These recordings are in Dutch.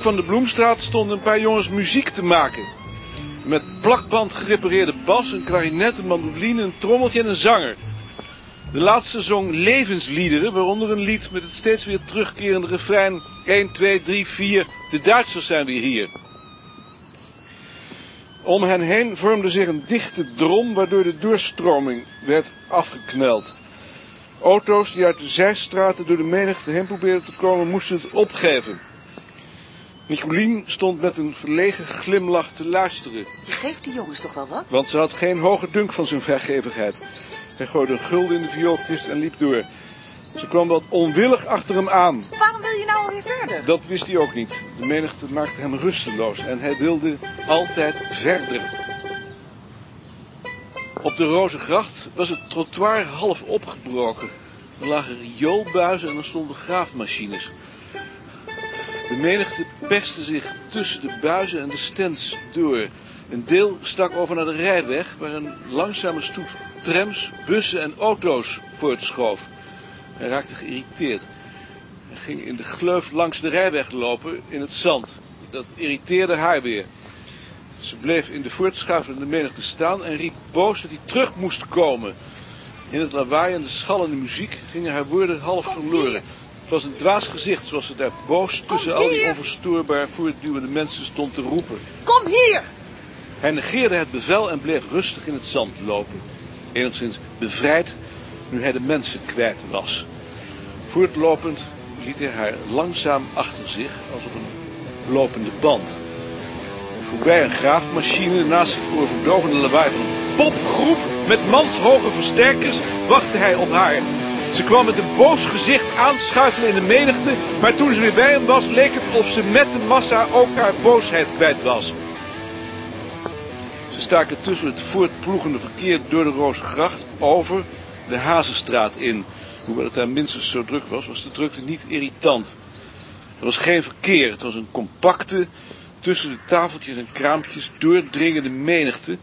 van de Bloemstraat stonden een paar jongens muziek te maken. Met plakband gerepareerde bas, een klarinet, een mandoline, een trommeltje en een zanger. De laatste zong levensliederen, waaronder een lied met het steeds weer terugkerende refrein 1, 2, 3, 4. De Duitsers zijn weer hier. Om hen heen vormde zich een dichte drom, waardoor de doorstroming werd afgekneld. Auto's die uit de zijstraten door de menigte heen probeerden te komen, moesten het opgeven. Nicolien stond met een verlegen glimlach te luisteren. Je geeft die jongens toch wel wat? Want ze had geen hoge dunk van zijn vrijgevigheid. Hij gooide een gulden in de vioolkist en liep door. Ze kwam wat onwillig achter hem aan. Waarom wil je nou alweer verder? Dat wist hij ook niet. De menigte maakte hem rusteloos en hij wilde altijd verder. Op de Rozengracht was het trottoir half opgebroken. Er lagen rioolbuizen en er stonden graafmachines. De menigte perste zich tussen de buizen en de stands door. Een deel stak over naar de rijweg, waar een langzame stoet trams, bussen en auto's voortschoof. Hij raakte geïrriteerd. Hij ging in de gleuf langs de rijweg lopen in het zand. Dat irriteerde haar weer. Ze bleef in de voortschuifelende menigte staan en riep boos dat hij terug moest komen. In het lawaai en de schallende muziek gingen haar woorden half verloren. Het was een dwaas gezicht zoals ze daar boos tussen al die onverstoorbaar voortduwende mensen stond te roepen. Kom hier! Hij negeerde het bevel en bleef rustig in het zand lopen. Enigszins bevrijd nu hij de mensen kwijt was. Voortlopend liet hij haar langzaam achter zich als op een lopende band. Voorbij een graafmachine naast het oorverdovende lawaai van een popgroep met manshoge versterkers wachtte hij op haar. Ze kwam met een boos gezicht aanschuifelen in de menigte, maar toen ze weer bij hem was, leek het of ze met de massa ook haar boosheid kwijt was. Ze staken tussen het voortploegende verkeer door de Rozengracht over de Hazenstraat in. Hoewel het daar minstens zo druk was, was de drukte niet irritant. Er was geen verkeer, het was een compacte, tussen de tafeltjes en kraampjes doordringende menigte,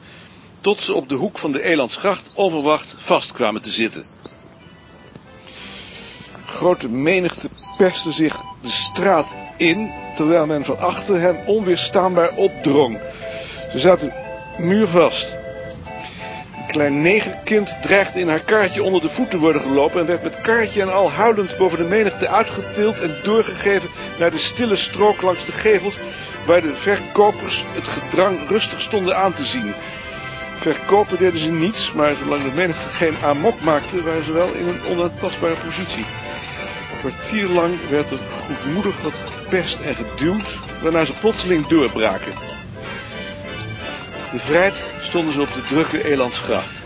tot ze op de hoek van de Elandsgracht onverwacht vast kwamen te zitten. Grote menigte perste zich de straat in, terwijl men van achter hen onweerstaanbaar opdrong. Ze zaten muurvast. Een klein negerkind dreigde in haar karretje onder de voet te worden gelopen en werd met karretje en al huilend boven de menigte uitgetild en doorgegeven naar de stille strook langs de gevels, waar de verkopers het gedrang rustig stonden aan te zien. Verkopen deden ze niets, maar zolang de menigte geen amok maakte, waren ze wel in een onaantastbare positie. Kwartier lang werd er goedmoedig wat geperst en geduwd, waarna ze plotseling doorbraken. Bevrijd stonden ze op de drukke Elandsgracht.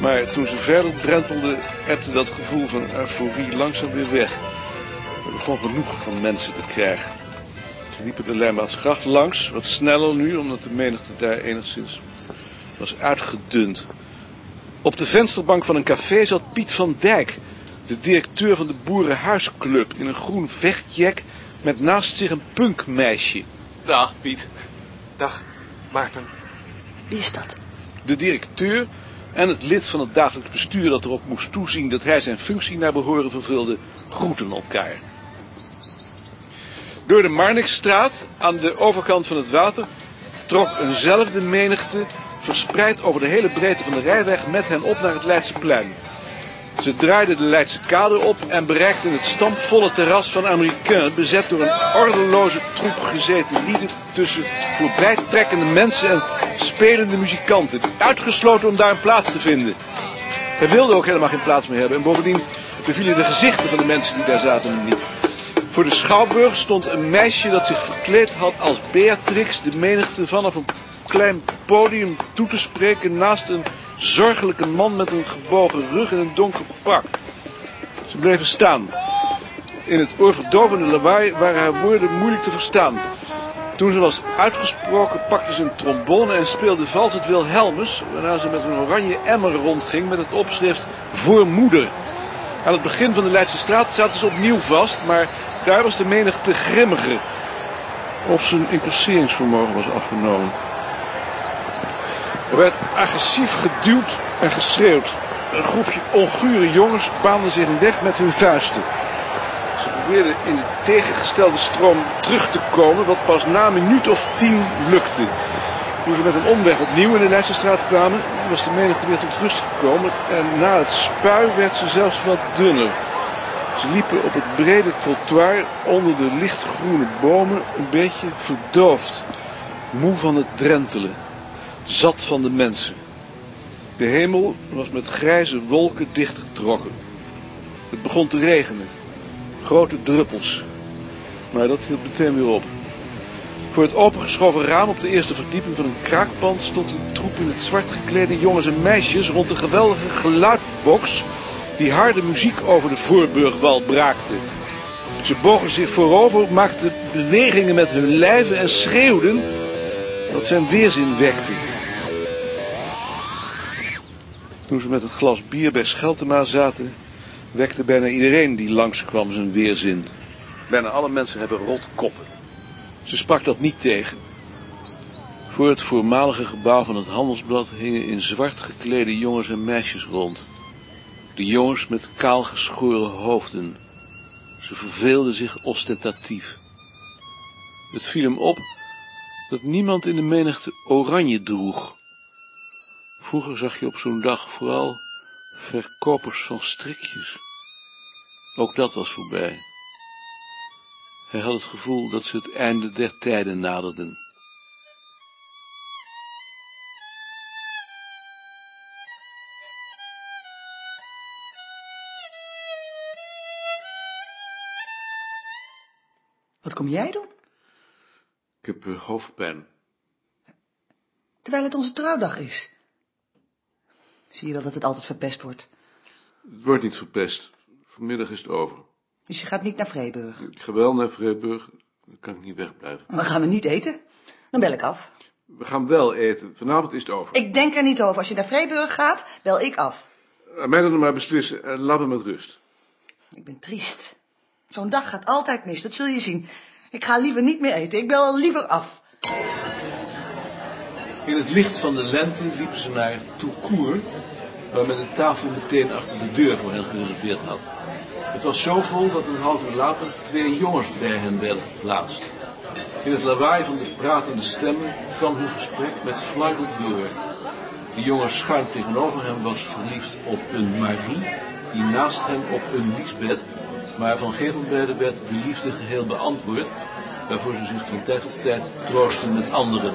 Maar toen ze verder drentelden, ebde dat gevoel van euforie langzaam weer weg. Er begon genoeg van mensen te krijgen. Ze liepen de Lijnbaansgracht langs, wat sneller nu, omdat de menigte daar enigszins was uitgedund. Op de vensterbank van een café zat Piet van Dijk, de directeur van de Boerenhuisclub, in een groen vechtjack met naast zich een punkmeisje. Dag, Piet. Dag, Maarten. Wie is dat? De directeur en het lid van het dagelijks bestuur dat erop moest toezien dat hij zijn functie naar behoren vervulde, groeten elkaar. Door de Marnixstraat, aan de overkant van het water, trok eenzelfde menigte verspreid over de hele breedte van de rijweg met hen op naar het Leidseplein. Ze draaiden de Leidse kade op en bereikten het stampvolle terras van Americain, bezet door een ordeloze troep gezeten lieden tussen voorbijtrekkende mensen en spelende muzikanten, uitgesloten om daar een plaats te vinden. Hij wilde ook helemaal geen plaats meer hebben en bovendien bevielen de gezichten van de mensen die daar zaten niet. Voor de schouwburg stond een meisje dat zich verkleed had als Beatrix de menigte vanaf een klein podium toe te spreken naast een zorgelijke man met een gebogen rug en een donker pak. Ze bleven staan. In het oorverdovende lawaai waren haar woorden moeilijk te verstaan. Toen ze was uitgesproken pakte ze een trombone en speelde vals het Wilhelmus, waarna ze met een oranje emmer rondging met het opschrift voor moeder. Aan het begin van de Leidse straat zaten ze opnieuw vast, maar daar was de menigte grimmiger. Of zijn incasseringsvermogen was afgenomen. Er werd agressief geduwd en geschreeuwd. Een groepje ongure jongens baanden zich een weg met hun vuisten. Ze probeerden in de tegengestelde stroom terug te komen, wat pas na een minuut of tien lukte. Toen ze met een omweg opnieuw in de Leidsestraat kwamen, was de menigte weer tot rust gekomen en na het spui werd ze zelfs wat dunner. Ze liepen op het brede trottoir onder de lichtgroene bomen een beetje verdoofd, moe van het drentelen, zat van de mensen. De hemel was met grijze wolken dichtgetrokken. Het begon te regenen, grote druppels, maar dat hield meteen weer op. Voor het opengeschoven raam op de eerste verdieping van een kraakpand stond een troep in het zwart geklede jongens en meisjes rond een geweldige geluidbox die harde muziek over de voorburgwal braakte. Ze bogen zich voorover, maakten bewegingen met hun lijven en schreeuwden dat zijn weerzin wekte. Toen ze met een glas bier bij Scheltema zaten, wekte bijna iedereen die langskwam zijn weerzin. Bijna alle mensen hebben rotkoppen. Ze sprak dat niet tegen. Voor het voormalige gebouw van het Handelsblad hingen in zwart geklede jongens en meisjes rond. De jongens met kaal geschoren hoofden. Ze verveelden zich ostentatief. Het viel hem op dat niemand in de menigte oranje droeg. Vroeger zag je op zo'n dag vooral verkopers van strikjes. Ook dat was voorbij. Hij had het gevoel dat ze het einde der tijden naderden. Wat kom jij doen? Ik heb eh, hoofdpijn. Terwijl het onze trouwdag is. Zie je wel dat het altijd verpest wordt. Het wordt niet verpest. Vanmiddag is het over. Dus je gaat niet naar Vreeburg. Ik ga wel naar Vreeburg. Dan kan ik niet wegblijven. Dan gaan we niet eten. Dan bel ik af. We gaan wel eten. Vanavond is het over. Ik denk er niet over. Als je naar Vreeburg gaat, bel ik af. Mij dan maar beslissen en laat me met rust. Ik ben triest. Zo'n dag gaat altijd mis, dat zul je zien. Ik ga liever niet meer eten. Ik bel liever af. In het licht van de lente liepen ze naar Toucourt, waar men de tafel meteen achter de deur voor hen gereserveerd had. Het was zo vol dat een half uur later twee jongens bij hen werden geplaatst. In het lawaai van de pratende stemmen kwam hun gesprek met flarden door. De jongen schuin tegenover hem was verliefd op een Marie, die naast hem op een Lisbeth, maar van geen van beiden werd de liefde geheel beantwoord, waarvoor ze zich van tijd tot tijd troosten met anderen.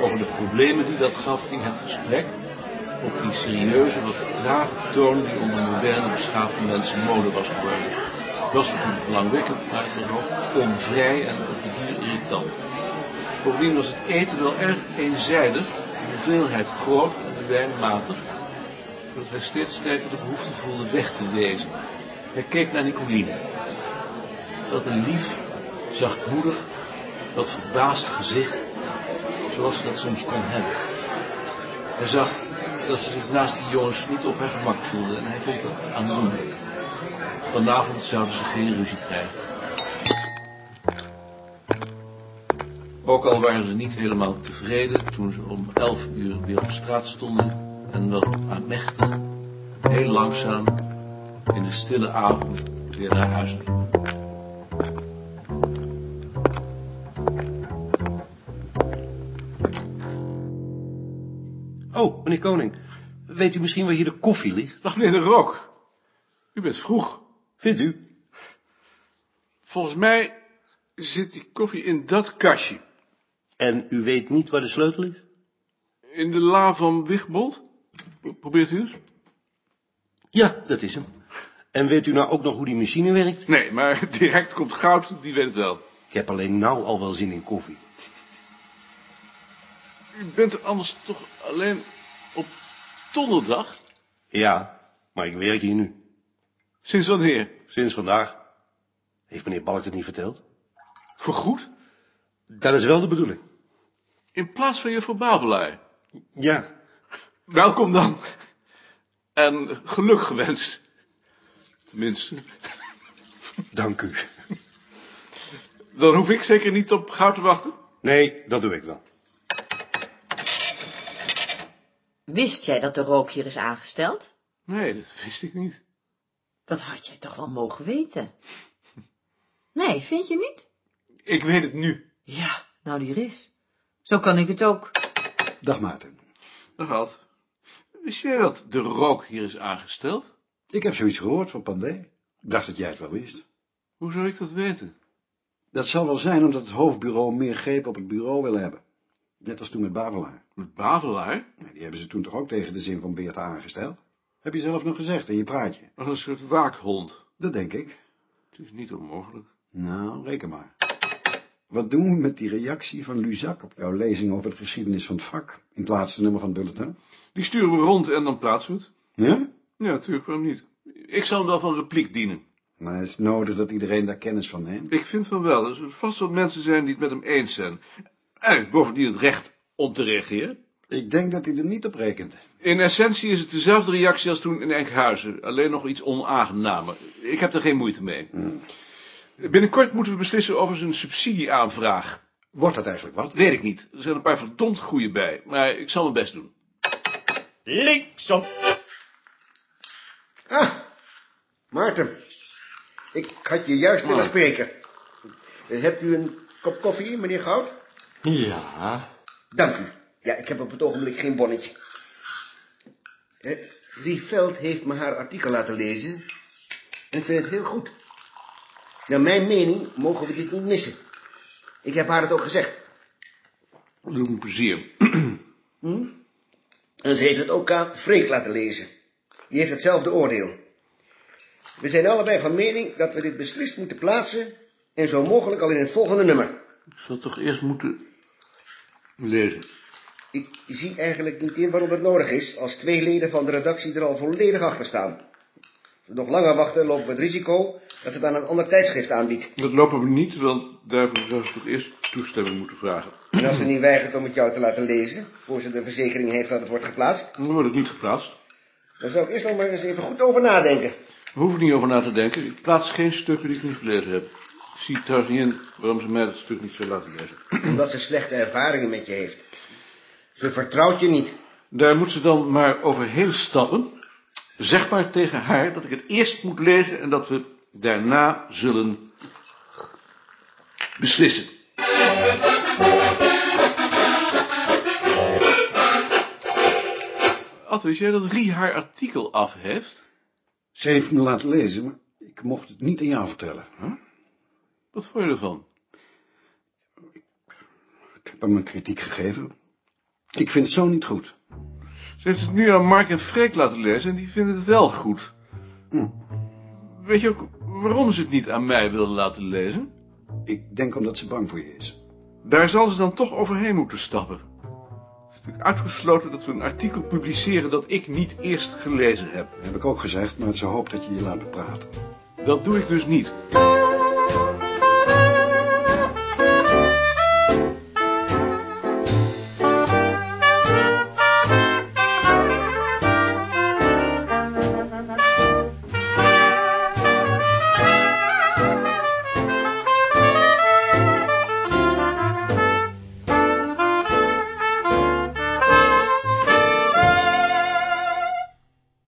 Over de problemen die dat gaf ging het gesprek op die serieuze, wat trage toon die onder moderne beschaafde mensen mode was geworden. Het was natuurlijk belangwekkend, maar het was ook onvrij en op de duur irritant. Bovendien was het eten wel erg eenzijdig, de hoeveelheid groot en de wijn matig, zodat hij steeds sterker de behoefte voelde weg te wezen. Hij keek naar Nicoline. Dat een lief, zachtmoedig, wat verbaasd gezicht, zoals ze dat soms kon hebben. Hij zag dat ze zich naast die jongens niet op haar gemak voelde en hij vond dat aandoenlijk. Vanavond zouden ze geen ruzie krijgen. Ook al waren ze niet helemaal tevreden toen ze om elf uur weer op straat stonden en wat aanmächtig, heel langzaam, in de stille avond weer naar huis liepen. Oh, meneer Koning, weet u misschien waar hier de koffie ligt? Dag meneer de Rook. U bent vroeg. Vindt u? Volgens mij zit die koffie in dat kastje. En u weet niet waar de sleutel is? In de la van Wigbold. Probeert u het? Ja, dat is hem. En weet u nou ook nog hoe die machine werkt? Nee, maar direct komt goud, die weet het wel. Ik heb alleen nou al wel zin in koffie. U bent er anders toch alleen op donderdag? Ja, maar ik werk hier nu. Sinds wanneer? Sinds vandaag. Heeft meneer Balk het niet verteld? Voorgoed? Dat is wel de bedoeling. In plaats van juffrouw Babelaar. Ja. Welkom dan. En geluk gewenst. Tenminste. Dank u. Dan hoef ik zeker niet op goud te wachten. Nee, dat doe ik wel. Wist jij dat de rook hier is aangesteld? Nee, dat wist ik niet. Dat had jij toch wel mogen weten. Nee, vind je niet? Ik weet het nu. Ja, nou die is. Zo kan ik het ook. Dag Maarten. Dag Ad. Wist jij dat de rook hier is aangesteld? Ik heb zoiets gehoord van Pandé. Ik dacht dat jij het wel wist. Hoe zou ik dat weten? Dat zal wel zijn omdat het hoofdbureau meer greep op het bureau wil hebben. Net als toen met Bavelaar. Met Bavelaar? Die hebben ze toen toch ook tegen de zin van Beerta aangesteld? Heb je zelf nog gezegd in je praatje? Als een soort waakhond. Dat denk ik. Het is niet onmogelijk. Nou, reken maar. Wat doen we met die reactie van Luzak op jouw lezing over de geschiedenis van het vak? In het laatste nummer van het bulletin? Die sturen we rond en dan plaatsen we het. Ja? Ja, natuurlijk, waarom niet? Ik zal hem wel van repliek dienen. Maar het is nodig dat iedereen daar kennis van neemt. Ik vind van wel. Er zullen vast wel mensen zijn die het met hem eens zijn. En bovendien het recht om te reageren. Ik denk dat hij er niet op rekent. In essentie is het dezelfde reactie als toen in Enkhuizen. Alleen nog iets onaangenamer. Ik heb er geen moeite mee. Binnenkort moeten we beslissen over zijn subsidieaanvraag. Wordt dat eigenlijk wat? Weet ik niet. Er zijn een paar verdomd goede bij. Maar ik zal mijn best doen. Linksom. Ah, Maarten. Ik had je juist willen Oh. spreken. Hebt u een kop koffie, meneer Goud? Ja. Dank u. Ja, ik heb op het ogenblik geen bonnetje. Eh, Rieveld heeft me haar artikel laten lezen. En ik vind het heel goed. Naar mijn mening mogen we dit niet missen. Ik heb haar het ook gezegd. Doe me plezier. En ze heeft het ook aan Freek laten lezen. Die heeft hetzelfde oordeel. We zijn allebei van mening dat we dit beslist moeten plaatsen... en zo mogelijk al in het volgende nummer. Ik zal toch eerst moeten lezen. Ik zie eigenlijk niet in waarom dat nodig is... als twee leden van de redactie er al volledig achter staan. Als we nog langer wachten, lopen we het risico... dat ze het aan een ander tijdschrift aanbiedt. Dat lopen we niet, want daarvoor zou ze toch eerst toestemming moeten vragen. En als ze niet weigert om het jou te laten lezen... voor ze de verzekering heeft dat het wordt geplaatst... Dan wordt het niet geplaatst. dan zou ik eerst nog maar eens even goed over nadenken. Hoef ik niet over na te denken. Ik plaats geen stukken die ik niet gelezen heb. Ik zie trouwens niet in waarom ze mij dat stuk niet zou laten lezen. Omdat ze slechte ervaringen met je heeft. Ze vertrouwt je niet. Daar moet ze dan maar overheen stappen. Zeg maar tegen haar dat ik het eerst moet lezen en dat we daarna zullen beslissen. Wist jij dat Rie haar artikel af heeft? Ze heeft me laten lezen, maar ik mocht het niet aan jou vertellen. Hè? Wat vond je ervan? Ik heb hem een kritiek gegeven. Ik vind het zo niet goed. Ze heeft het nu aan Mark en Freek laten lezen en die vinden het wel goed. Hm. Weet je ook waarom ze het niet aan mij wilden laten lezen? Ik denk omdat ze bang voor je is. Daar zal ze dan toch overheen moeten stappen. Het is natuurlijk uitgesloten dat we een artikel publiceren dat ik niet eerst gelezen heb. Dat heb ik ook gezegd, maar ze hoopt dat je je laat bepraten. Dat doe ik dus niet.